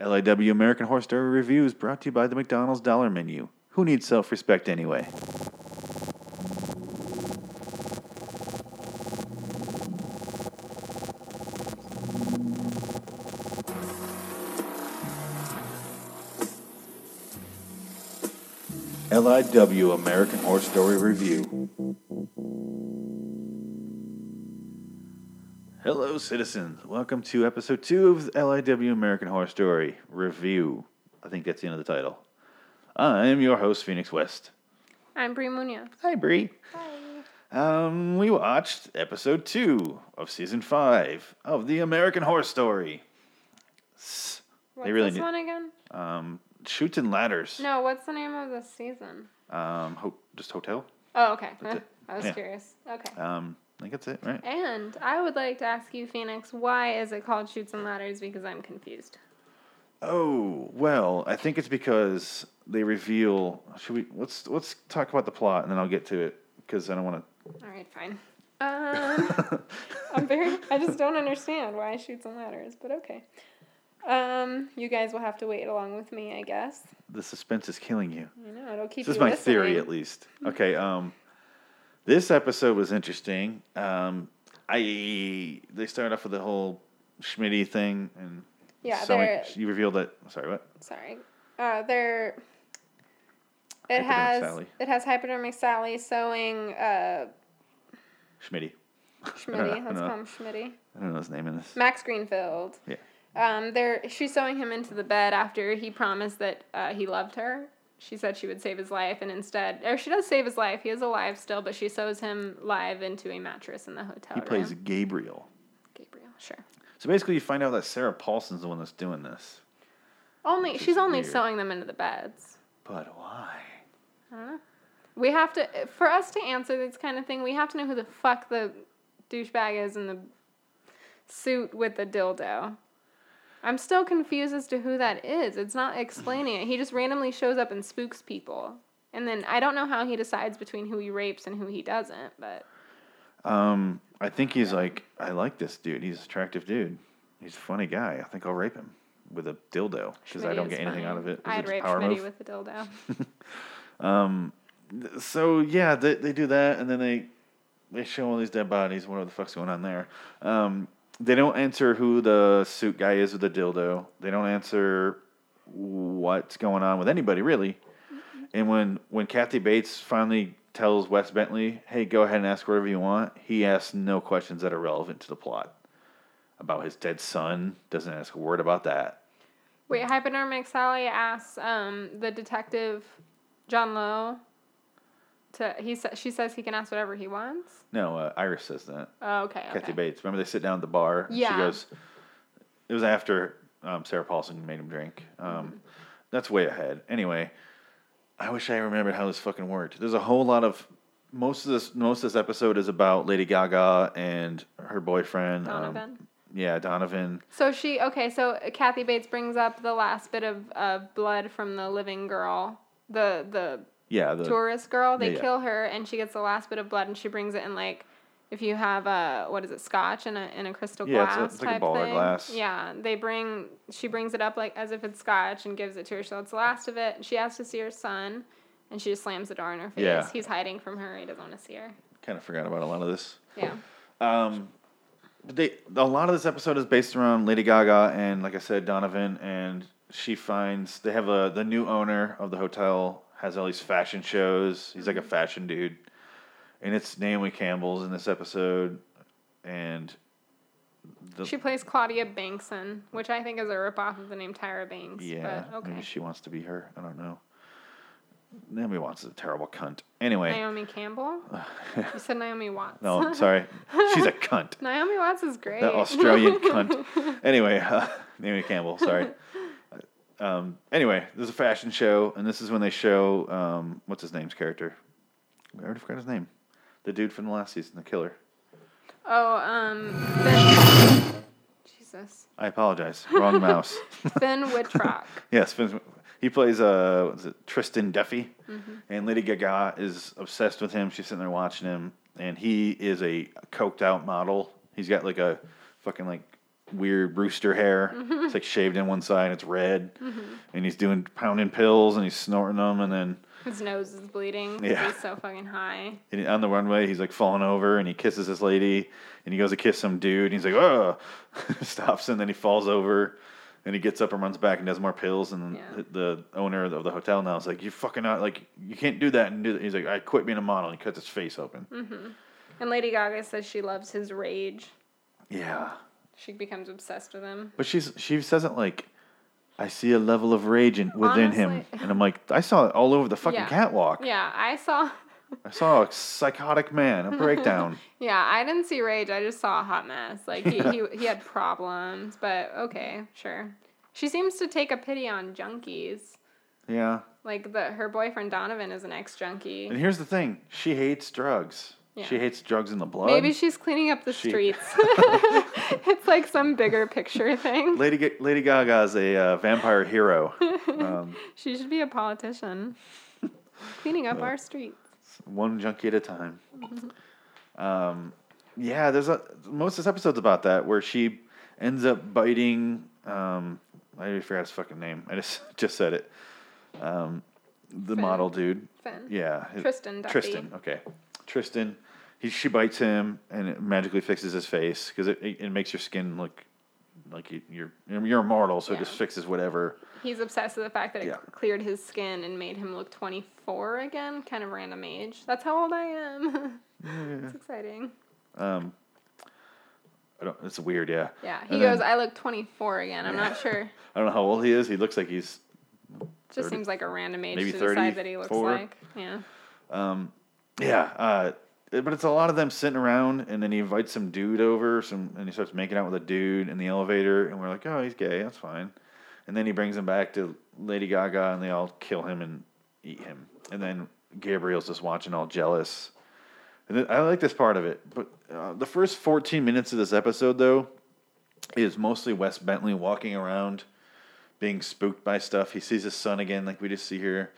LIW American Horror Story Review is brought to you by the McDonald's Dollar Menu. Who needs self respect anyway? LIW American Horror Story Review. Hello, citizens. Welcome to episode two of the LIW American Horror Story Review. I think that's the end of the title. I'm your host, Phoenix West. I'm Brie Munoz. Hi, Bree. Hi. Um, we watched episode two of season five of the American Horror Story. S- What's really this need- one again? Um, Chutes and Ladders. No, what's the name of the season? Um, ho- just hotel. Oh, okay. I was Yeah. curious. Okay. Um, I think that's it, right? And I would like to ask you, Phoenix, why is it called Chutes and Ladders? Because I'm confused. Oh well, I think it's because they reveal. Should we? Let's let's talk about the plot and then I'll get to it because I don't want to. All right, fine. Um. I'm very. I just don't understand why Chutes and Ladders, but okay. Um, you guys will have to wait along with me, I guess. the suspense is killing you. I know it'll keep This is my theory, at least. Okay. Um, this episode was interesting. Um, I they started off with the whole Schmitty thing and Yeah, sewing- they're you revealed that. Sorry, what? sorry. Uh, they're. It has Sally. it has hypodermic Sally sewing uh, Schmitty. Schmitty. Let's call him Schmitty. I don't know his name in this. Max Greenfield. Yeah. Um, there, she's sewing him into the bed after he promised that uh, he loved her. She said she would save his life, and instead, or she does save his life. He is alive still, but she sews him live into a mattress in the hotel He plays. Gabriel. Gabriel. Sure. So basically, you find out that Sarah Paulson's the one that's doing this. Only she's only weird. sewing them into the beds. But why? I don't know. We have to, for us to answer this kind of thing, we have to know who the fuck the douchebag is in the suit with the dildo. I'm still confused as to who that is. It's not explaining it. He just randomly shows up and spooks people. And then I don't know how he decides between who he rapes and who he doesn't, but Um, I think he's like, I like this dude. He's an attractive dude. He's a funny guy. I think I'll rape him with a dildo because I don't is get anything funny. out of it. 'cause I'd it's a rape Schmitty move. with the dildo. Um, so yeah, they, they do that, and then they they show all these dead bodies. Whatever the fuck's going on there. Um, they don't answer who the suit guy is with the dildo. They don't answer what's going on with anybody really. And when when Kathy Bates finally tells Wes Bentley, "Hey, go ahead and ask whatever you want," he asks no questions that are relevant to the plot. About his dead son, doesn't ask a word about that. Wait, Hypodermic Sally asks um, the detective, John Lowe, to he sa- she says he can ask whatever he wants. No, uh, Iris says that. Oh, okay. okay. Kathy Bates. Remember they sit down at the bar. and She goes. It was after um, Sarah Paulson made him drink. Um, Mm-hmm. That's way ahead. Anyway, I wish I remembered how this fucking worked. There's a whole lot of most of this. Most of this episode is about Lady Gaga and her boyfriend. um, Donovan. yeah, Donovan. So she okay. So Kathy Bates brings up the last bit of uh, blood from the living girl, the the Yeah, the tourist girl. They yeah, kill her, and she gets the last bit of blood, and she brings it in like. If you have a what is it, scotch in a in a crystal Yeah, it's a- glass it's like a type baller thing. glass. Yeah, they bring she brings it up like as if it's scotch and gives it to her. So it's the last of it. She has to see her son, and she just slams the door in her face. Yeah. He's hiding from her. He doesn't want to see her. kind of forgot about a lot of this. Yeah. Um, they a lot of this episode is based around Lady Gaga and, like I said, Donovan. And she finds they have a the new owner of the hotel has all these fashion shows. He's like a fashion dude, and it's Naomi Campbell's in this episode, and the, She plays Claudia Bankson, which I think is a ripoff of the name Tyra Banks. yeah, But okay. maybe she wants to be her. I don't know. Naomi Watts is a terrible cunt. Anyway, Naomi Campbell? you said Naomi Watts. no, I'm sorry, she's a cunt. Naomi Watts is great. That Australian cunt. Anyway, uh, Naomi Campbell, sorry. Um, anyway, there's a fashion show, and this is when they show um, what's his name's character. I already forgot his name. The dude from the last season, the killer. Oh, um, Finn. Jesus. I apologize. Wrong mouse. Finn Wittrock. yes, Finn- he plays uh, what is it Tristan Duffy, and Lady Gaga is obsessed with him. She's sitting there watching him, and he is a coked out model. He's got like a fucking like weird rooster hair. Mm-hmm. It's like shaved in one side, and it's red, mm-hmm. and he's doing pounding pills and he's snorting them, and then His nose is bleeding. Yeah. He's so fucking high. and on the runway he's like falling over and he kisses this lady, and he goes to kiss some dude, and he's like oh, stops, and then he falls over. And he gets up and runs back and does more pills. And Yeah. the, owner of the hotel now is like, "You fucking out! Like you can't do that." And do that. he's like, "I quit being a model." And he cuts his face open. Mm-hmm. And Lady Gaga says she loves his rage. Yeah, She becomes obsessed with him. But she's she says it like, I see a level of rage in, within him, Honestly- and I'm like, I saw it all over the fucking Yeah. catwalk. Yeah, I saw. I saw a psychotic man, a breakdown. Yeah, I didn't see rage. I just saw a hot mess. Like he, he, he had problems, but okay, sure. She seems to take a pity on junkies. yeah, Like the her boyfriend Donovan is an ex junkie. and here's the thing: she hates drugs. She hates drugs in the blood. Maybe she's cleaning up the She- streets. it's like some bigger picture thing. Lady Ga- Lady Gaga is a uh, vampire hero. Um, She should be a politician. Cleaning up our streets. one junkie at a time. Um, yeah, there's a most of this episode's about that where she ends up biting. Um, I forgot his fucking name. I just just said it. Um, the Finn. model dude. Finn. Yeah, Tristan Duffy. Tristan. Okay, Tristan. He she bites him and it magically fixes his face because it, it, it makes your skin look like you, you're you're immortal, so it just fixes whatever. He's obsessed with the fact that it Yeah. cleared his skin and made him look 24 again, kind of random age. That's how old I am. it's exciting. Um, I don't. It's weird, yeah. Yeah, he And goes, then- I look 24 again. I'm not sure. I don't know how old he is. He looks like he's Just seems like a random age maybe to decide that he looks 34. like. Yeah. Um, yeah, uh, but it's a lot of them sitting around, and then he invites some dude over, some, and he starts making out with a dude in the elevator, and we're like, oh, he's gay, that's fine. And then he brings him back to Lady Gaga, and they all kill him and eat him. And then Gabriel's just watching, all jealous. And then, I like this part of it, but uh, the first 14 minutes of this episode, though, is mostly Wes Bentley walking around, being spooked by stuff. He sees his son again, like we just see here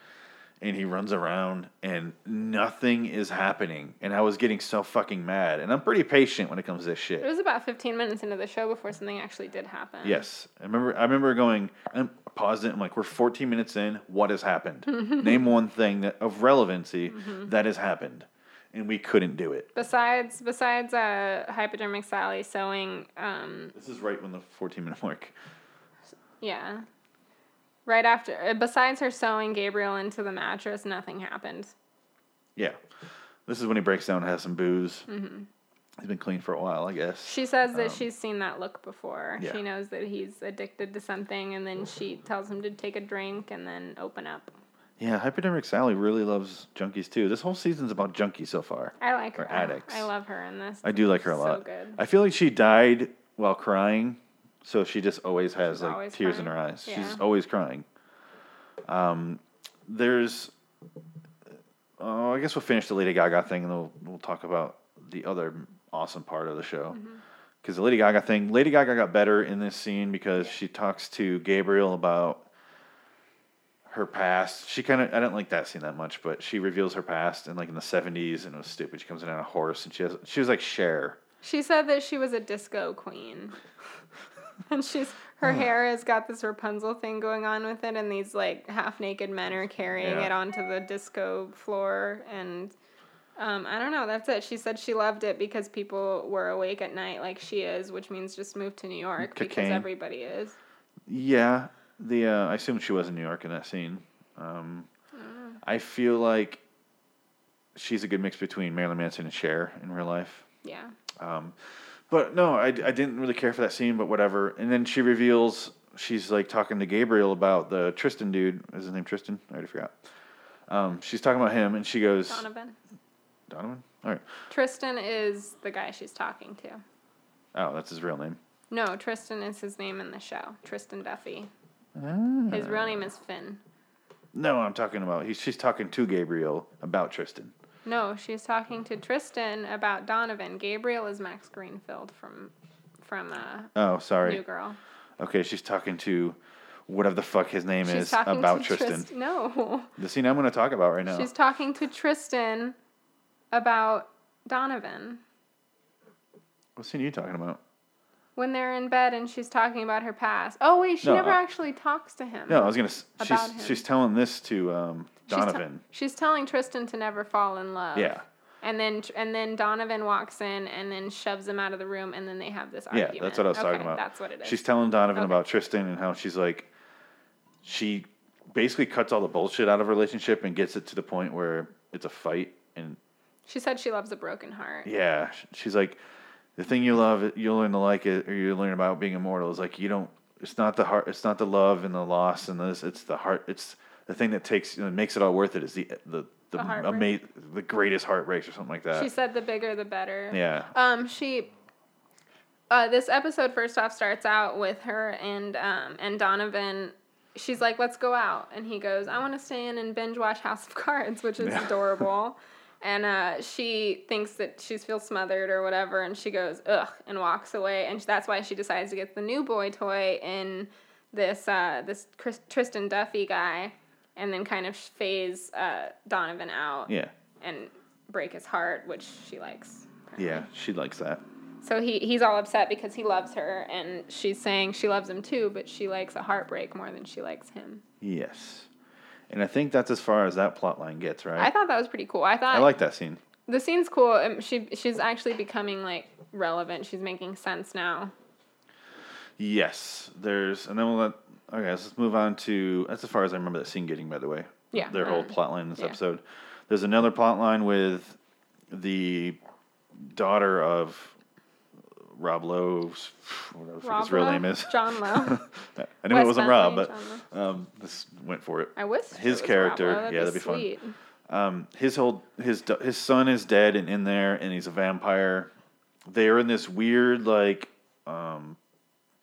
and he runs around and nothing is happening. And I was getting so fucking mad. And I'm pretty patient when it comes to this shit. It was about 15 minutes into the show before something actually did happen. Yes. I remember I remember going I paused it, I'm like, we're fourteen minutes in, what has happened? Name one thing that of relevancy that has happened. And we couldn't do it. Besides, besides uh, hypodermic Sally sewing, um, This is right when the fourteen minute mark. yeah, right after. Uh, besides her sewing Gabriel into the mattress, nothing happened. Yeah. This is when he breaks down and has some booze. He's been clean for a while, I guess. She says that she's seen that look before. Um, yeah. She knows that he's addicted to something, and then she tells him to take a drink and then open up. Yeah, Hypodermic Sally really loves junkies too. This whole season's about junkies so far. I like Or her. addicts. I love her in this. I do like her a lot. So good. I feel like she died while crying, so she just always has She's like always tears in her eyes. Yeah. She's always crying. Um, there's, oh, I guess we'll finish the Lady Gaga thing, and then we'll, we'll talk about the other awesome part of the show. Mm-hmm. Because the Lady Gaga thing, Lady Gaga got better in this scene because she talks to Gabriel about her past. She kind of I didn't like that scene that much, but she reveals her past and like in the seventies and it was stupid. She comes in on a horse and she has she was like Cher. She said that she was a disco queen. and she's her hair has got this Rapunzel thing going on with it, and these like half naked men are carrying Yeah. it onto the disco floor. And um, I don't know, that's it. She said she loved it because people were awake at night like she is, which means just move to New York because everybody is. Yeah, the uh, I assume she was in New York in that scene. Um, I feel like she's a good mix between Marilyn Manson and Cher in real life. Yeah. Um, but no, I, I didn't really care for that scene, but whatever. And then she reveals she's like talking to Gabriel about the Tristan dude. Is his name Tristan? I already forgot. Um, she's talking about him, and she goes, Donovan. Donovan? All right. Tristan is the guy she's talking to. Oh, that's his real name. No, Tristan is his name in the show. Tristan Duffy. Ah. His real name is Finn. No, I'm talking about, he's she's talking to Gabriel about Tristan. No, she's talking to Tristan about Donovan. Gabriel is Max Greenfield from from uh, Oh, sorry. New Girl. Okay, she's talking to whatever the fuck his name She's is about to Tristan. Trist- no, The scene I'm going to talk about right now. she's talking to Tristan about Donovan. What scene are you talking about? when they're in bed and she's talking about her past. Oh wait, she No, never I- actually talks to him. No, I was gonna. About She's him. she's telling this to um, She's te- Donovan. she's telling Tristan to never fall in love. yeah, And then and then Donovan walks in and then shoves him out of the room and then they have this yeah, argument. that's what I was talking about. That's what it is. She's telling Donovan Okay. about Tristan and how she's like, she basically cuts all the bullshit out of a relationship and gets it to the point where it's a fight and She said she loves a broken heart. Yeah, she's like, the thing you love, you learn to like it, or you learn about being immortal. Is like you don't. It's not the heart. It's not the love and the loss and this. It's the heart. It's the thing that takes you know, makes it all worth it. Is the the the, The ama- the greatest heartbreaks or something like that. She said the bigger the better. yeah, Um, she. Uh, this episode first off starts out with her and um and Donovan. She's like, "Let's go out," and he goes, "I want to stay in and binge watch House of Cards," which is Yeah. adorable. And uh, she thinks that she feels smothered or whatever, and she goes, "Ugh," and walks away. And that's why she decides to get the new boy toy in this uh, this Chris, Tristan Duffy guy, and then kind of phase uh, Donovan out yeah, and break his heart, which she likes. yeah. She likes that. So he he's all upset because he loves her, and she's saying she loves him too, but she likes a heartbreak more than she likes him. Yes, and I think that's as far as that plot line gets. Right. I thought that was pretty cool. I thought I like that scene. the scene's cool. Um, she she's actually becoming like relevant. She's making sense now. Yes, there's, and then we'll let. Okay, let's move on to. That's as far as I remember that scene getting. By the way, Yeah, their whole um, plot line in this yeah. episode. There's another plot line with the daughter of Rob Lowe's, whatever his real Lowe? name is. John Lowe. I knew it wasn't Rob, but um, this went for it. I wish His character, Lowe. yeah, that'd be fun. Um, his whole his his son is dead and in there, and he's a vampire. They're in this weird like um,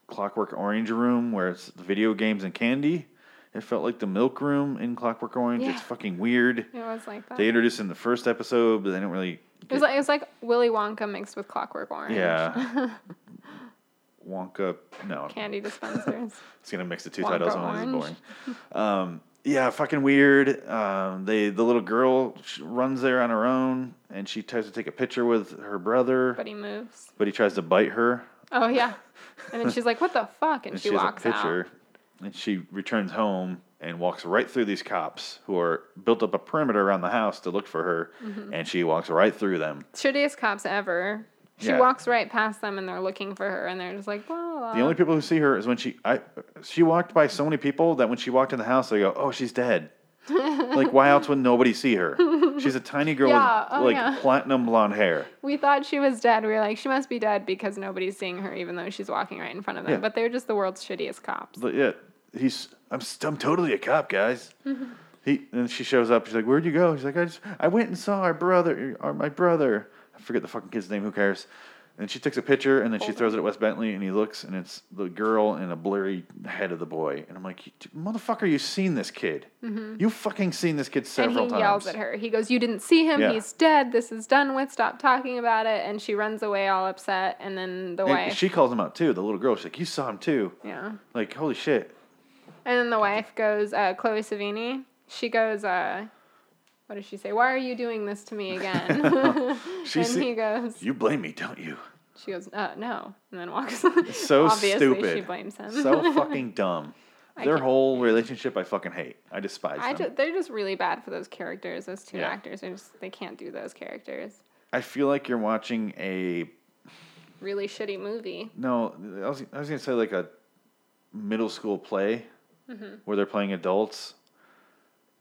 Clockwork Orange room where it's video games and candy. It felt like the milk room in Clockwork Orange. Yeah. It's fucking weird. It was like that. They introduced it in the first episode, but they didn't really. it was like it was like Willy Wonka mixed with Clockwork Orange. Yeah. Wonka. No, Candy dispensers. It's gonna mix the two Wonka titles one is boring. Um, yeah, fucking weird. Um, they the little girl runs there on her own, and she tries to take a picture with her brother, but he moves. but he tries to bite her. Oh yeah. And then she's like, "What the fuck?" And, And she, she has a walks picture, out. and she returns home and walks right through these cops who are built up a perimeter around the house to look for her, Mm-hmm. and she walks right through them. Shittiest cops ever. She Yeah. walks right past them and they're looking for her and they're just like, blah. The only people who see her is when she I she walked by so many people that when she walked in the house, they go, "Oh, she's dead." Like, why else would nobody see her? She's a tiny girl Yeah, with oh, like yeah. platinum blonde hair. We thought she was dead. We were like, she must be dead because nobody's seeing her, even though she's walking right in front of them. Yeah. But they're just the world's shittiest cops. But yeah, he's I'm I'm totally a cop, guys. He and she shows up. She's like, "Where'd you go?" He's like, "I just I went and saw our brother, or my brother. I forget the fucking kid's name. Who cares?" And she takes a picture and then she throws it at Wes Bentley and he looks and it's the girl and a blurry head of the boy. And I'm like, motherfucker, you've seen this kid. You fucking seen this kid Mm-hmm. and he times. yells at her. He goes, You didn't see him. Yeah. He's dead. This is done with. Stop talking about it. And she runs away all upset. And then the And wife. she calls him out too. The little girl. She's like, you saw him too. yeah. Like, holy shit. And then the wife goes, uh, Chloe Sevigny, she goes, uh, what does she say? Why are you doing this to me again? She and se- he goes, You blame me, don't you? She goes, uh, no. And then walks. So stupid. she blames him. So fucking dumb. I Their can't- whole relationship, I fucking hate. I despise I them. ju- they're just really bad for those characters. Those two Yeah. actors, they just they can't do those characters. I feel like you're watching a Really shitty movie. no. I was, I was gonna say like a middle school play Mm-hmm. where they're playing adults,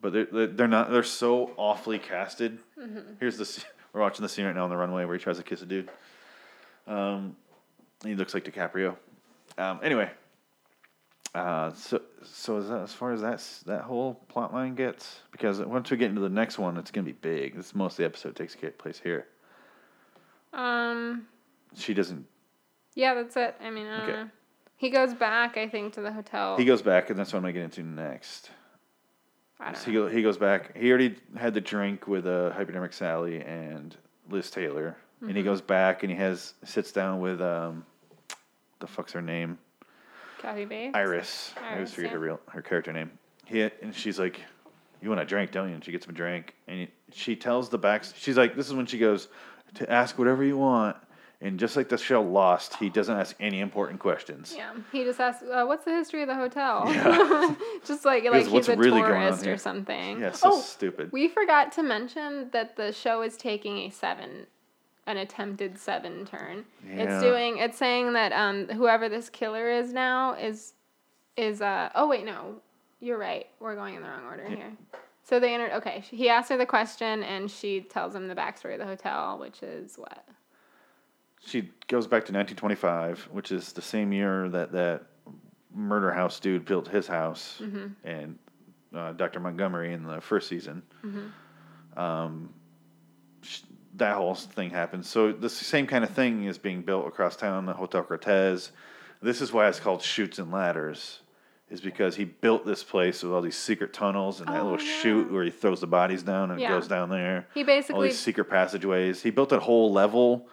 but they're they're, they're not. They're so awfully casted. Mm-hmm. Here's the s- we're watching the scene right now on the runway where he tries to kiss a dude. Um, he looks like DiCaprio. Um, anyway, uh, so so is that as far as that that whole plot line gets? Because once we get into the next one, it's gonna be big. This most of the episode takes place here. Um. She doesn't. Yeah, that's it. I mean, I don't Okay. know. He goes back, I think, to the hotel. He goes back, and that's what I'm gonna get into next. I don't So he, go, he goes back. He already had the drink with uh, hypodermic Sally and Liz Taylor, and Mm-hmm. he goes back and he has sits down with um, the fuck's her name, Kathy Bates. Iris. I always Iris, forget her real her character name. He and she's like, "You want a drink, don't you?" And she gets him a drink, and she tells the back. She's like, "This is when she goes to ask whatever you want." And just like the show Lost, he doesn't ask any important questions. Yeah, he just asks, uh, "What's the history of the hotel?" Yeah. just like like Because he's what's a really tourist or something. Yeah, so oh, stupid. we forgot to mention that the show is taking a seven, an attempted seven turn. Yeah. It's doing. It's saying that um whoever this killer is now is, is uh oh wait no, you're right. We're going in the wrong order here. So they entered. Okay, he asked her the question and she tells him the backstory of the hotel, which is what. She goes back to 1925, which is the same year that that murder house dude built his house, Mm-hmm. and uh, Dr. Montgomery in the first season. Mm-hmm. Um, sh- that whole thing happened. So the same kind of thing is being built across town, the Hotel Cortez. This is why it's called Chutes and Ladders, is because he built this place with all these secret tunnels and that Oh, little yeah. chute where he throws the bodies down and Yeah. it goes down there. He basically all these secret passageways. He built a whole level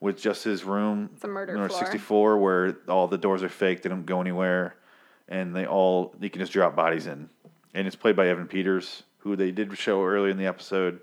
with just his room. It's a murder number 64, where all the doors are fake, they don't go anywhere, and they all, you can just drop bodies in. And it's played by Evan Peters, who they did show early in the episode,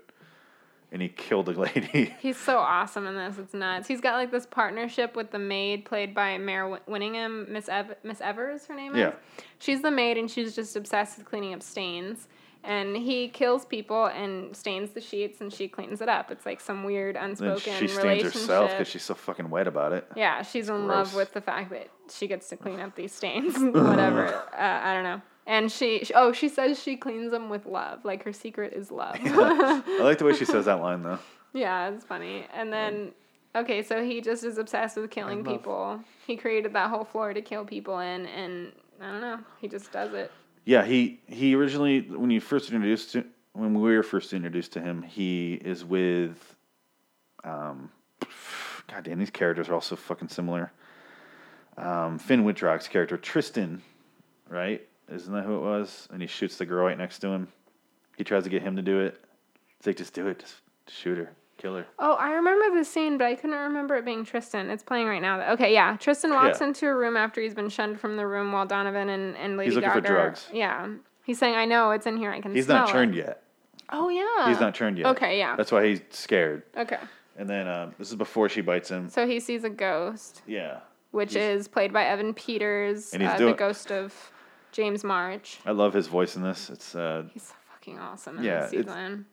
and he killed a lady. He's so awesome in this. It's nuts. He's got like this partnership with the maid played by Win- Winningham, Miss Ev- Miss Evers, her name Yeah. is. She's the maid and she's just obsessed with cleaning up stains. And he kills people and stains the sheets and she cleans it up. It's like some weird unspoken she stains relationship. herself because she's so fucking wet about it. yeah, she's in gross. love with the fact that she gets to clean up these stains. Whatever. uh, I don't know. And she, oh, she says she cleans them with love. Like her secret is love. I like the way she says that line, though. Yeah, it's funny. And then, okay, so he just is obsessed with killing people. He created that whole floor to kill people in, and I don't know, he just does it. Yeah, he he originally when you first introduced to when we were first introduced to him, he is with um God damn, these characters are all so fucking similar. Um, Finn Wittrock's character, Tristan, right? Isn't that who it was? And he shoots the girl right next to him. He tries to get him to do it. He's like, just do it. Just shoot her. Kill her. Oh, I remember the scene, but I couldn't remember it being Tristan. It's playing right now. Okay, yeah. Tristan walks Yeah. into a room after he's been shunned from the room while Donovan and, and Lady He's looking for drugs. Yeah. He's saying, I know, it's in here. I can He's not turned it. yet. Oh, yeah. He's not turned yet. Okay, yeah. That's why he's scared. Okay. And then um, this is before she bites him. So he sees a ghost, Yeah. which He's- is played by Evan Peters, And he's uh, doing- the ghost of James March. I love his voice in this. It's uh, He's so fucking awesome in Yeah, this season.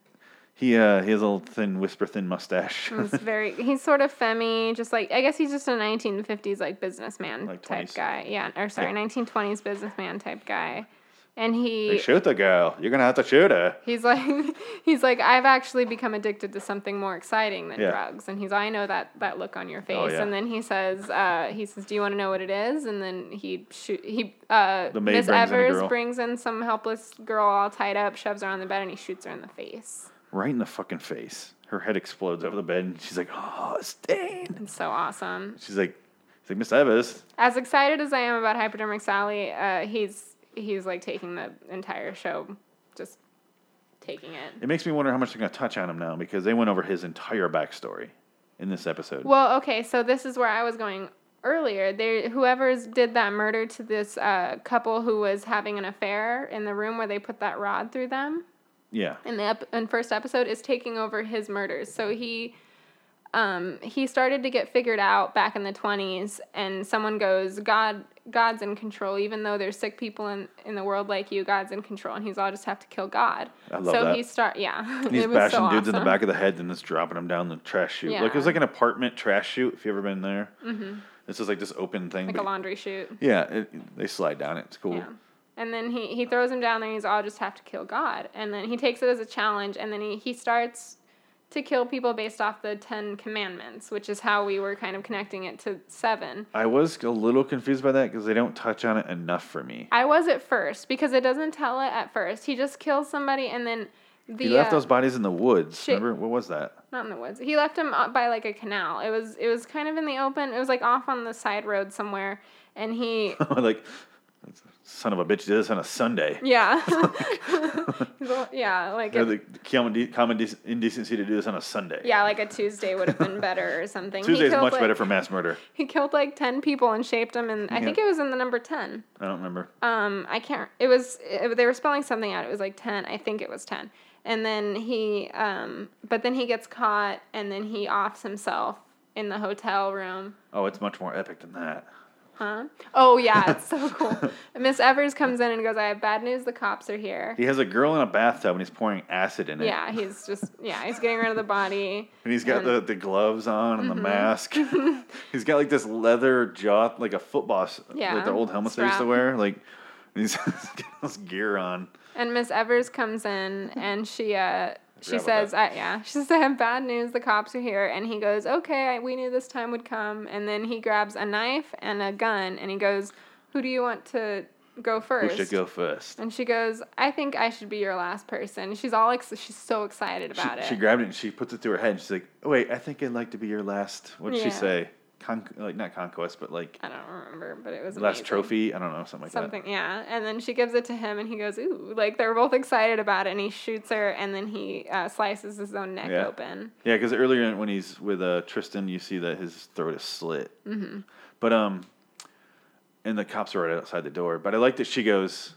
He uh he has a little thin whisper thin mustache. He's very he's sort of femmy, just like I guess he's just a nineteen fifties like businessman Like type 20s. guy. Yeah, or sorry, Yeah. nineteen twenties businessman type guy. And he shoot the girl. You're gonna have to shoot her. he's like he's like I've actually become addicted to something more exciting than Yeah. drugs. And he's I know that that look on your face. Oh, yeah. And then he says uh, he says Do you want to know what it is? And then he shoot he uh Miss in Evers girl. brings in some helpless girl all tied up, shoves her on the bed, and he shoots her in the face. Right in the fucking face. Her head explodes over the bed, and she's like, "Oh, Stain." It's so awesome. She's like, "She's like Miss Evers." as excited as I am about Hypodermic Sally, uh, he's he's like taking the entire show, just taking it. It makes me wonder how much they're gonna touch on him now because they went over his entire backstory in this episode. Well, okay, so this is where I was going earlier. There, whoever's did that murder to this uh, couple who was having an affair in the room where they put that rod through them yeah, in the ep- in first episode is taking over his murders. So he. Um, he started to get figured out back in the 20s and someone goes god god's in control even though there's sick people in, in the world like you god's in control and he's all just have to kill god I love so that. he start yeah and he's bashing so dudes in the back of the head and just dropping them down the trash chute. yeah. Like it was like an apartment trash chute. If you ever been there, mm-hmm. this is like this open thing. like a laundry chute yeah, it, they slide down it. It's cool. Yeah. And then he, he throws him down there and he's all just have to kill God. And then he takes it as a challenge and then he, he starts to kill people based off the Ten Commandments, which is how we were kind of connecting it to seven. I was a little confused by that because they don't touch on it enough for me. I was at first because it doesn't tell it at first. He just kills somebody and then the he left uh, those bodies in the woods. shit. Remember what was that? not in the woods. He left up by like a canal. It was it was kind of in the open. It was like off on the side road somewhere and he like, son of a bitch did this on a Sunday. yeah. Yeah, like the common, common dec- indecency to do this on a Sunday. Yeah, like a Tuesday would have been better or something. Tuesday's killed, much like, better for mass murder. He killed like ten people and shaped them, and I think it was in the number ten. I don't remember. Um, I can't. It was. It, they were spelling something out. It was like ten. I think it was ten. And then he, um, but then he gets caught, and then he offs himself in the hotel room. Oh, it's much more epic than that. Huh? Oh yeah, it's so cool. Miss Evers comes in and goes, "I have bad news. The cops are here." He has a girl in a bathtub and he's pouring acid in it. Yeah, he's just yeah, he's getting rid of the body. And he's got And- Mm-hmm. the, the gloves on and the mask. he's got like this leather jaw, like a football, Yeah, like the old helmets they used to wear. Like he's got this gear on. And Miss Evers comes in and she uh she says, I, yeah, she says, I have bad news. The cops are here. And he goes, okay, I, we knew this time would come. And then he grabs a knife and a gun and he goes, who do you want to go Who first? should go first? And she goes, I think I should be your last person. She's all ex- she's so excited She, about it. she grabbed it and she puts it to her head. And she's like, oh, "Wait, I think I'd like to be your last." What'd she say? Con- like not conquest, but like I don't remember, but it was last amazing. trophy. I don't know, something like that. Something, yeah. And then she gives it to him, and he goes, "Ooh!" Like they're both excited about it, and he shoots her, and then he uh, slices his own neck Yeah. open. Yeah, because earlier when he's with uh, Tristan, you see that his throat is slit. Mm-hmm. But um, and the cops are right outside the door. But I like that she goes,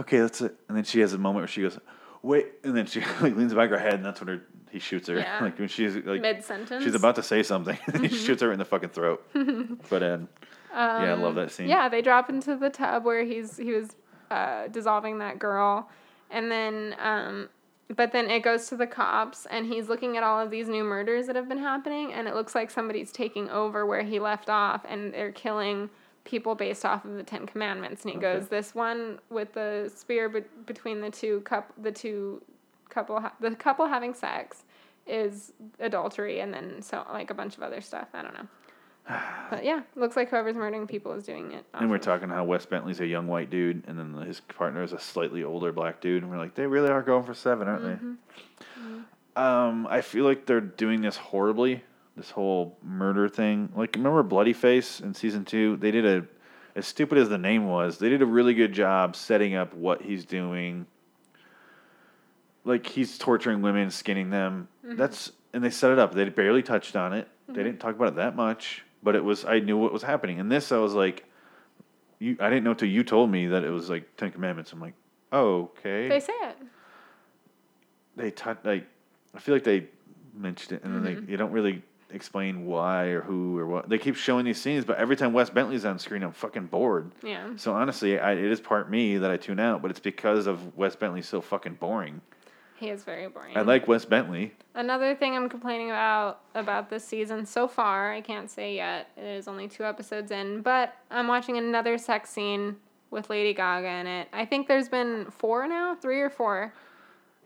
"Okay, that's it," and then she has a moment where she goes, "Wait," and then she like leans back her head, and that's when her he shoots her. Yeah. like when she's like Mid sentence. she's about to say something, and he shoots her in the fucking throat. but um, yeah, I love that scene. Yeah, they drop into the tub where he's he was uh, dissolving that girl, and then um, but then it goes to the cops, and he's looking at all of these new murders that have been happening, and it looks like somebody's taking over where he left off, and they're killing people based off of the Ten Commandments, and he Okay. goes, "This one with the spear be- between the two cup the two couple ha- the couple having sex." Is adultery and then so like a bunch of other stuff. I don't know. But yeah, looks like whoever's murdering people is doing it. And we're talking how Wes Bentley's a young white dude, and then his partner is a slightly older black dude, and we're like, they really are going for seven, aren't Mm-hmm. they? Um, I feel like they're doing this horribly, this whole murder thing. Like, remember Bloody Face in season two? They did a, as stupid as the name was, they did a really good job setting up what he's doing. Like he's torturing women, skinning them. Mm-hmm. That's and they set it up. They barely touched on it. They didn't talk about it that much, but it was I knew what was happening. And this I was like, you I didn't know till you told me that it was like Ten Commandments. I'm like, oh, okay. They say it. They touch like I feel like they mentioned it, and then Mm-hmm. they you don't really explain why or who or what. They keep showing these scenes, but every time Wes Bentley's on screen, I'm fucking bored. Yeah. So honestly, I, it is part me that I tune out, but it's because of Wes Bentley's so fucking boring. He is very boring. I like Wes Bentley. Another thing I'm complaining about about this season so far, I can't say yet. It is only two episodes in, but I'm watching another sex scene with Lady Gaga in it. I think there's been four now, three or four,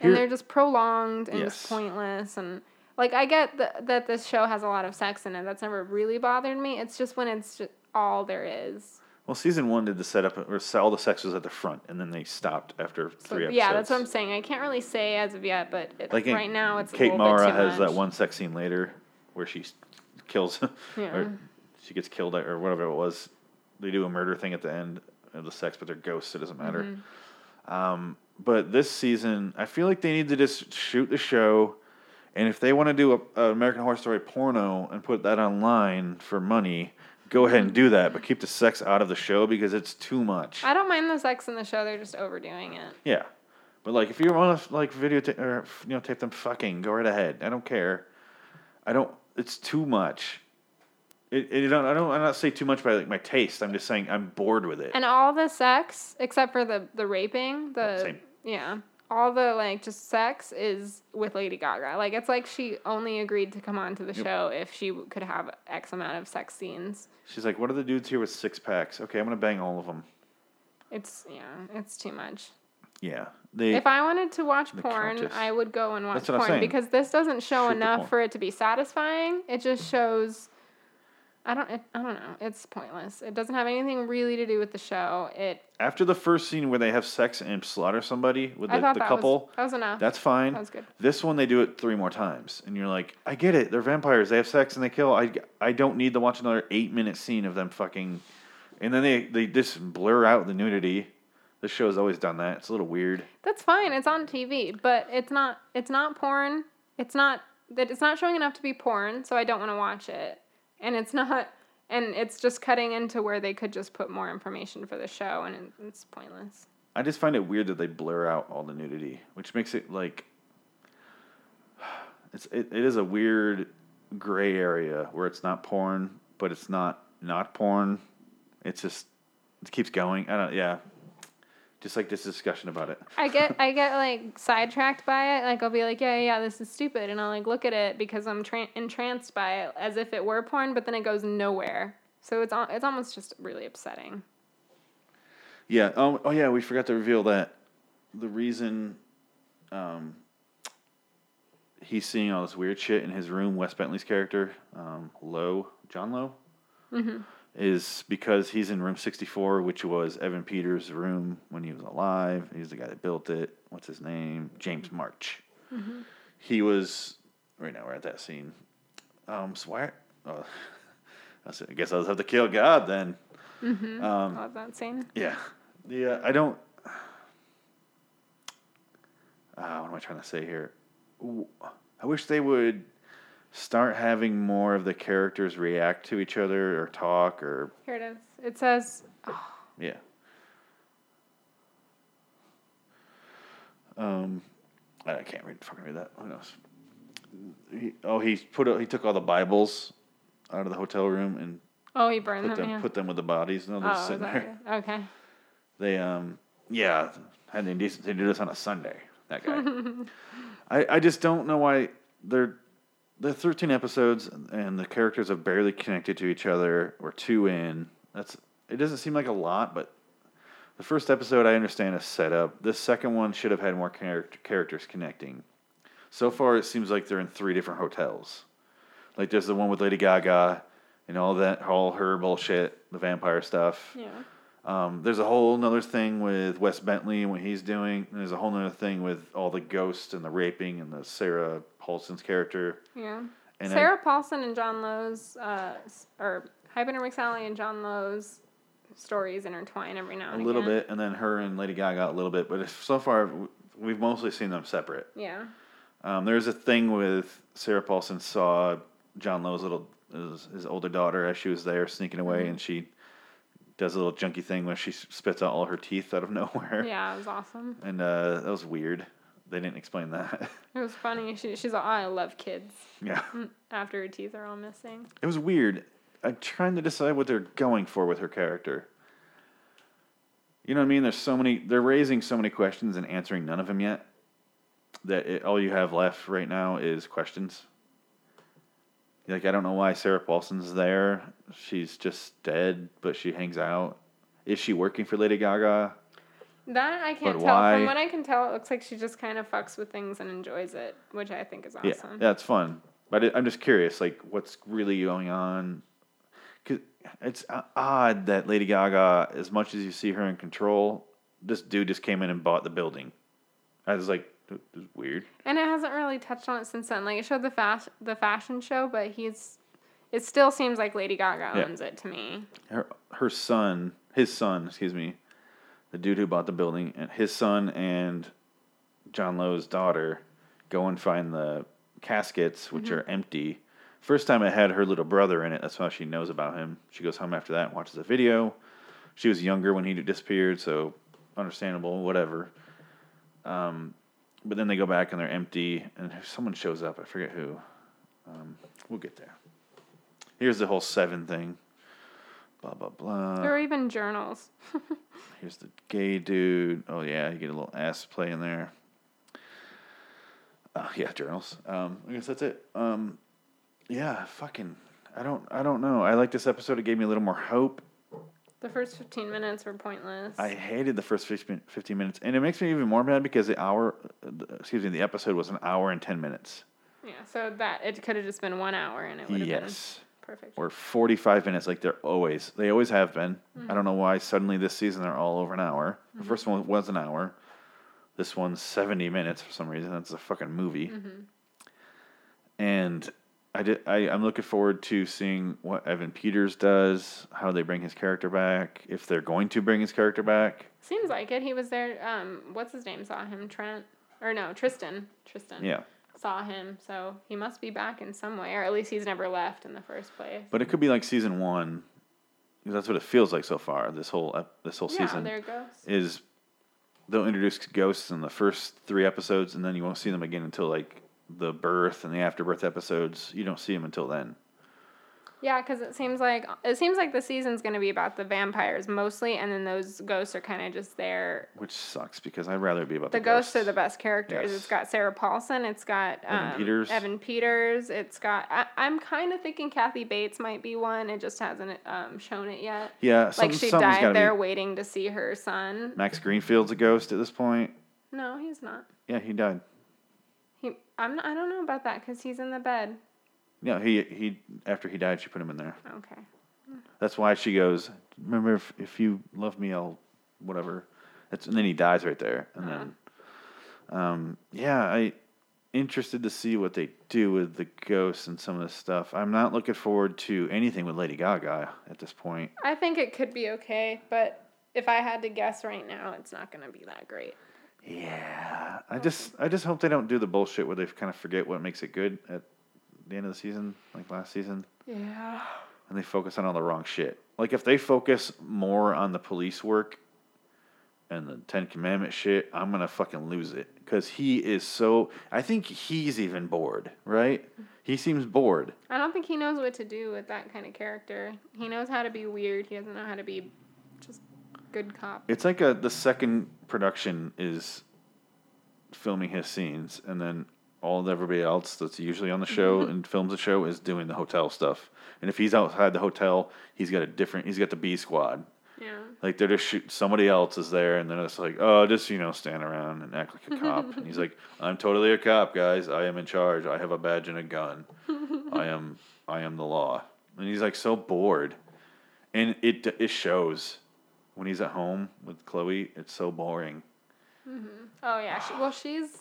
and Here- they're just prolonged and Yes. just pointless. And like I get th- that this show has a lot of sex in it. That's never really bothered me. It's just when it's just all there is. Well, season one did the setup, or all the sex was at the front, and then they stopped after So, three episodes. yeah, that's what I'm saying. I can't really say as of yet, but it, Like in- right now it's Kate a Mara has that one sex scene later where she kills, Yeah. or she gets killed, or whatever it was. They do a murder thing at the end of the sex, but they're ghosts. So It doesn't matter. Mm-hmm. Um, but this season, I feel like they need to just shoot the show, and if they want to do a, a American Horror Story porno and put that online for money, go ahead and do that. But keep the sex out of the show because it's too much. I don't mind the sex in the show. They're just overdoing it. Yeah, but like if you want to like videotape or you know tape them fucking, go right ahead. I don't care. I don't. It's too much. It, it don't. I don't. I'm not say too much by like my taste. I'm just saying I'm bored with it. And all the sex, except for the the raping, the Same. yeah, all the like just sex is with Lady Gaga. Like it's like she only agreed to come on to the Yep. show if she could have X amount of sex scenes. She's like, "What are the dudes here with six packs? Okay, I'm gonna bang all of them." It's yeah, it's too much. Yeah, they. If I wanted to watch porn, Countess. I would go and watch That's what I'm porn because this doesn't show Shoot enough for it to be satisfying. It just shows. I don't. It, I don't know. It's pointless. It doesn't have anything really to do with the show. It. After the first scene where they have sex and slaughter somebody with I the, thought the that couple, was that was enough. that's fine. That was good. This one they do it three more times, and you're like, I get it. They're vampires. They have sex and they kill. I, I don't need to watch another eight minute scene of them fucking. And then they they just blur out the nudity. This show's always done that. It's a little weird. That's fine. It's on TV, but it's not. It's not porn. It's not that. It's not showing enough to be porn, so I don't want to watch it. And it's not. And it's just cutting into where they could just put more information for the show, and it's pointless. I just find it weird that they blur out all the nudity, which makes it like it's it, it is a weird gray area where it's not porn, but it's not not porn. It's just it keeps going. I don't. Yeah, just like this discussion about it. I get I get like sidetracked by it. Like I'll be like, yeah, yeah, this is stupid, and I'll like look at it because I'm tra- entranced by it as if it were porn, but then it goes nowhere. So it's it's almost just really upsetting. Yeah. Oh, oh yeah. We forgot to reveal that the reason um, he's seeing all this weird shit in his room, Wes Bentley's character, um, Lowe, John Lowe, is because he's in room 64, which was Evan Peters' room when he was alive. He's the guy that built it. What's his name? James March. He was, right now we're at that scene. Um, so why? Oh, I said, I guess I'll have to kill God then. Um, Love that scene. Yeah. Yeah, I don't. Uh, what am I trying to say here? I wish they would start having more of the characters react to each other or talk or. Here it is. It says, Oh. Yeah. Um, I can't read fucking read that. Who knows? He, oh, he put he took all the Bibles out of the hotel room and "Oh, he burned put them." them yeah. put them with the bodies. No, they're oh, sitting there. Okay. They um yeah had the indecency to do this on a Sunday. That guy. I I just don't know why they're they're thirteen episodes and the characters have barely connected to each other. We're two in. That's it doesn't seem like a lot, but the first episode I understand is set up. The second one should have had more character, characters connecting. So far, it seems like they're in three different hotels. Like there's the one with Lady Gaga and all that, all her bullshit, the vampire stuff. Yeah. Um, there's a whole another thing with Wes Bentley and what he's doing. And there's a whole other thing with all the ghosts and the raping and the Sarah Paulson's character. Yeah. And Sarah Paulson and John Lowe's, uh, or Hypodermic Sally and John Lowe's stories intertwine every now and a little again. bit, and then her and Lady Gaga a little bit. But so far, we've mostly seen them separate. Yeah. Um, there's a thing with Sarah Paulson saw John Lowe's little his, his older daughter as she was there sneaking away, Mm-hmm. and she does a little junky thing where she spits out all her teeth out of nowhere. Yeah, it was awesome. And uh, that was weird. They didn't explain that. It was funny. She, she's like, I love kids. yeah. Mm, after her teeth are all missing. It was weird. I'm trying to decide what they're going for with her character. You know what I mean? There's so many. They're raising so many questions and answering none of them yet. That it, all you have left right now is questions. Like I don't know why Sarah Paulson's there. She's just dead, but she hangs out. Is she working for Lady Gaga? That I can't But tell. why- From what I can tell, it looks like she just kind of fucks with things and enjoys it, which I think is awesome. Yeah, that's fun. But it, I'm just curious, like, what's really going on? Cause it's uh, odd that Lady Gaga, as much as you see her in control, this dude just came in and bought the building. I was like, this is weird. And it hasn't really touched on it since then. Like it showed the fast the fashion show, but he's it still seems like Lady Gaga Yeah. owns it to me. Her, her son, his son, excuse me, the dude who bought the building, and his son and John Lowe's daughter go and find the caskets, which are empty. First time it had her little brother in it. That's how she knows about him. She goes home after that and watches a video. She was younger when he disappeared, so understandable, whatever. Um, but then they go back and they're empty, and someone shows up. I forget who. Um, we'll get there. Here's the whole seven thing. Blah blah blah. were even journals. Here's the gay dude. Oh yeah, you get a little ass play in there. Uh, yeah, journals. Um, I guess that's it. Um, yeah, fucking. I don't. I don't know. I like this episode. It gave me a little more hope. The first fifteen minutes were pointless. I hated the first 15 15 minutes, and it makes me even more mad because the hour, excuse me, the episode was an hour and ten minutes. yeah, so that it could have just been one hour and it would have Yes. been perfect. Or forty five minutes, like they're always. They always have been. I don't know why suddenly this season they're all over an hour. The first one was an hour. This one's seventy minutes for some reason. That's a fucking movie. And I did. I, I'm looking forward to seeing what Evan Peters does, how they bring his character back, if they're going to bring his character back. Seems like it. He was there. Um, what's his name? Saw him. Trent or no? Tristan. Tristan. Yeah, Saw him, so he must be back in some way, or at least he's never left in the first place. but it could be like season one. 'cause That's what it feels like so far. This whole ep- this whole yeah, season there is they'll introduce ghosts in the first three episodes, and then you won't see them again until like the birth and the afterbirth episodes, you don't see them until then. Yeah, because it seems like it seems like the season's going to be about the vampires mostly, and then those ghosts are kind of just there. Which sucks because I'd rather be about The the, ghosts are the best characters. Yes. It's got Sarah Paulson. It's got um, Evan Peters. Evan Peters. It's got. I, I'm kind of thinking Kathy Bates might be one. It just hasn't um, shown it yet. Yeah, like she died there Be. waiting to see her son. Max Greenfield's a ghost at this point. No, he's not. Yeah, he died. He. I'm. Not, I don't know about that because he's in the bed. Yeah, he he after he died, she put him in there. Okay. That's why she goes. Remember, if if you love me, I'll whatever. That's and then he dies right there, and then, um, yeah, I interested to see what they do with the ghosts and some of this stuff. I'm not looking forward to anything with Lady Gaga at this point. I think it could be okay, but if I had to guess right now, it's not going to be that great. Yeah, I just I just hope they don't do the bullshit where they kind of forget what makes it good at the end of the season, like last season, Yeah. and they focus on all the wrong shit. Like if they focus more on the police work and the Ten Commandment shit, I'm gonna fucking lose it because he is so. I think he's even bored, right? He seems bored. I don't think he knows what to do with that kind of character. He knows how to be weird. He doesn't know how to be just good cop. It's like a the second production is filming his scenes, and then all of everybody else that's usually on the show mm-hmm. and films the show is doing the hotel stuff. And if he's outside the hotel, he's got a different. He's got the B squad. Yeah. Like they're just shoot. Somebody else is there, and they're just like, oh, just you know, stand around and act like a cop. and he's like, I'm totally a cop, guys. I am in charge. I have a badge and a gun. I am. I am the law. And he's like so bored, and it it shows when he's at home with Chloe. It's so boring. Mm-hmm. Oh yeah. She, well, she's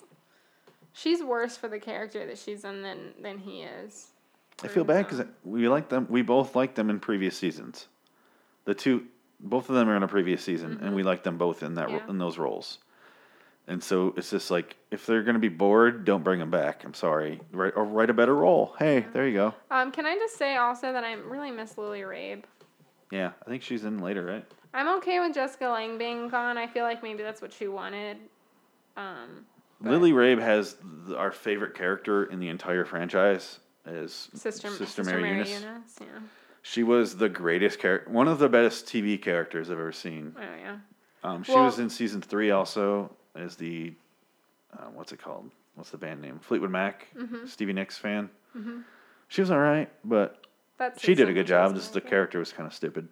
she's worse for the character that she's in than than he is. I feel bad because we like them. We both liked them in previous seasons. The two, both of them are in a previous season, and we like them both in that ro- Mm-hmm. Yeah. in those roles. And so it's just like if they're gonna be bored, don't bring them back. I'm sorry. Write or write a better role. Hey, there you go. Um, can I just say also that I really miss Lily Rabe. Yeah, I think she's in later, right? I'm okay with Jessica Lange being gone. I feel like maybe that's what she wanted. Um, but Lily Rabe has th- our favorite character in the entire franchise is Sister, Sister, Mary, Eunice. Eunice, Yeah. She was the greatest character, one of the best TV characters I've ever seen. Oh yeah. Um, she Well- was in season three also as the, uh, what's it called? What's the band name? Fleetwood Mac. Mm-hmm. Stevie Nicks fan. She was all right, but That's she did a good job. Just the character was kind of stupid.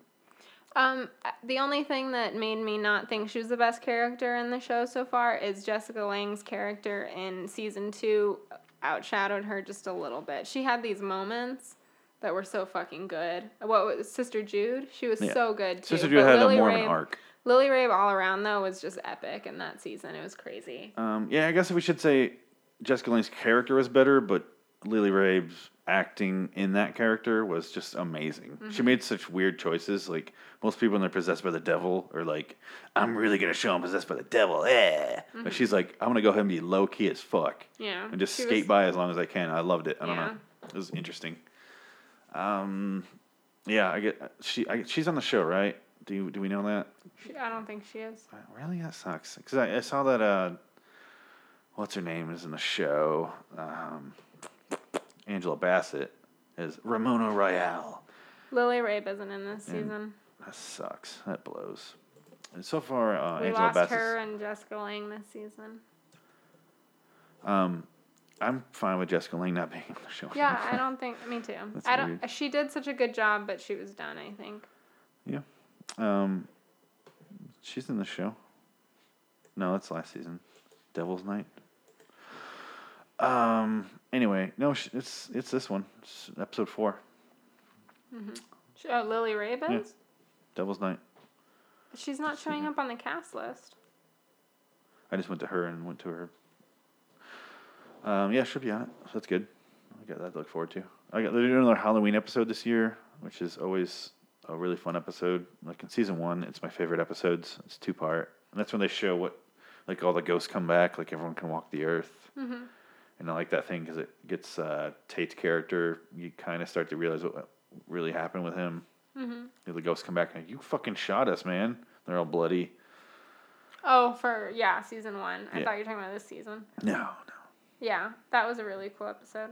Um, the only thing that made me not think she was the best character in the show so far is Jessica Lange's character in season two outshadowed her just a little bit. She had these moments that were so fucking good. What was Sister Jude? She was Yeah. so good too. Sister Jude But had a Lily more of an Rabe- arc. Lily Rabe all around though was just epic in that season. It was crazy. Um, yeah, I guess we should say Jessica Lange's character was better, but Lily Rabe's acting in that character was just amazing. Mm-hmm. She made such weird choices. Like most people when they're possessed by the devil are like, "I'm really gonna show I'm possessed by the devil." Eh. But she's like, "I'm gonna go ahead and be low key as fuck Yeah. and just skate was- by as long as I can." I loved it. I don't Yeah. know. It was interesting. Um, yeah, I get she. I, she's on the show, right? Do you, do we know that? She, I don't think she is. Uh, Really, that sucks. Because I, I saw that. Uh, what's her name is in the show? Um, Angela Bassett is Ramona Royale. Lily Rabe isn't in this And- season. That sucks. That blows. And so far, uh, We Angela lost Bassett. her and Jessica Lange this season. Um, I'm fine with Jessica Lange not being on the show. Yeah, I don't think. Me too. That's I don't. weird. She did such a good job, but she was done. I think. Yeah. Um, she's in the show. No, that's last season. Devil's Night. Um. Anyway, no, it's it's this one. It's episode four. She- Oh, Lily Rabe Yeah. Devil's Night. She's not showing up on the cast list. I just went to her and went to her. Um, yeah, she'll be on it. So that's good. I got that to look forward to. I got they're doing another Halloween episode this year, which is always a really fun episode. Like in season one, it's my favorite episodes. It's two part, and that's when they show what, like all the ghosts come back, like everyone can walk the earth. Mm-hmm. And I like that thing because it gets uh, Tate's character. You kind of start to realize what really happened with him. Mm-hmm. The ghosts come back and you fucking shot us, man. They're all bloody. Oh, for yeah, season one. I thought you were talking about this season. No, no. Yeah, that was a really cool episode.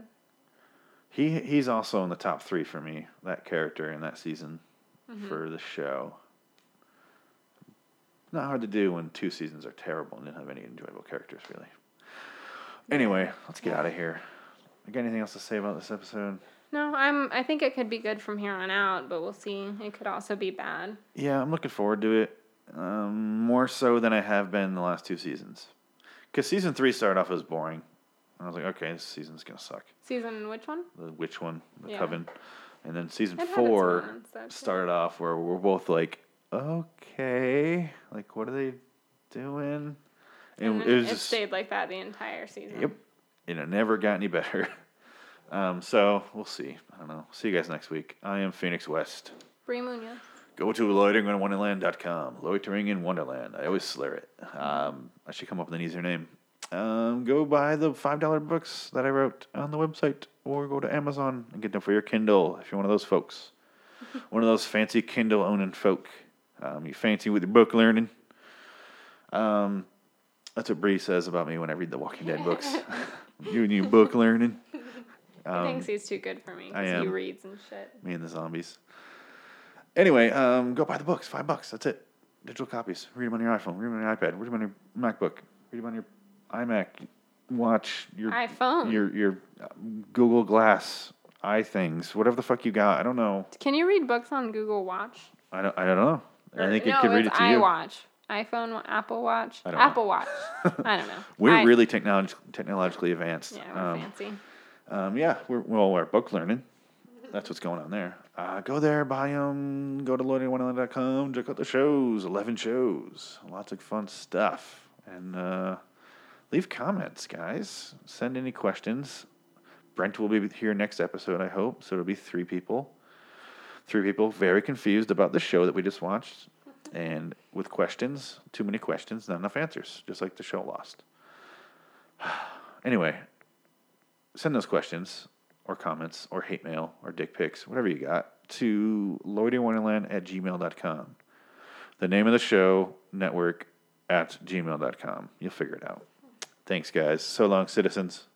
He he's also in the top three for me. That character in that season Mm-hmm. for the show. Not hard to do when two seasons are terrible and didn't have any enjoyable characters really. Anyway, let's get out of here. You got anything else to say about this episode? No, I'm. I think it could be good from here on out, but we'll see. It could also be bad. Yeah, I'm looking forward to it. Um, more so than I have been the last two seasons. Because season three started off as boring. I was like, okay, this season's gonna suck. Season which one? The which one, the Yeah. coven, and then season It four started off where we're both like, okay, like what are they doing? And, And it was it just stayed like that the entire season. yep, and it never got any better. Um, so we'll see. I don't know. See you guys next week. I am Phoenix West. Brie Munoz. Go to loiteringinwonderland.com. Loitering in Wonderland. I always slur it. Um, I should come up with an easier name. Um, go buy the $5 books that I wrote on the website or go to Amazon and get them for your Kindle if you're one of those folks. one of those fancy Kindle owning folk. Um, you fancy with your book learning. Um, that's what Bree says about me when I read the Walking Dead books. you and your book learning. he thinks he's too good for me Um, because he reads and shit. Me and the zombies. Anyway, um, go buy the books. Five bucks. That's it. Digital copies. Read them on your iPhone. Read them on your iPad. Read them on your MacBook. Read them on your iMac. Watch your iPhone. your your uh, Google Glass eye things. Whatever the fuck you got. I don't know. Can you read books on Google Watch? I don't. I don't know. I think it could read it to you. iPhone, Apple Watch, don't know. Apple Watch. I don't know. We're I- really technolog- technologically advanced. yeah, we're Um, fancy. Um, yeah, we're well, we're book learning. That's what's going on there. Uh, go there, buy them. Go to loadingwonderland.com. Check out the shows. Eleven shows. Lots of fun stuff. And uh, leave comments, guys. Send any questions. Brent will be here next episode, I hope. So it'll be three people. Three people very confused about the show that we just watched, and with questions. Too many questions, not enough answers. Just like the show lost. anyway, send those questions or comments or hate mail or dick pics, whatever you got, to loiteringwonderland at gmail.com. The name of the show, network at gmail.com. You'll figure it out. Thanks, guys. So long, citizens.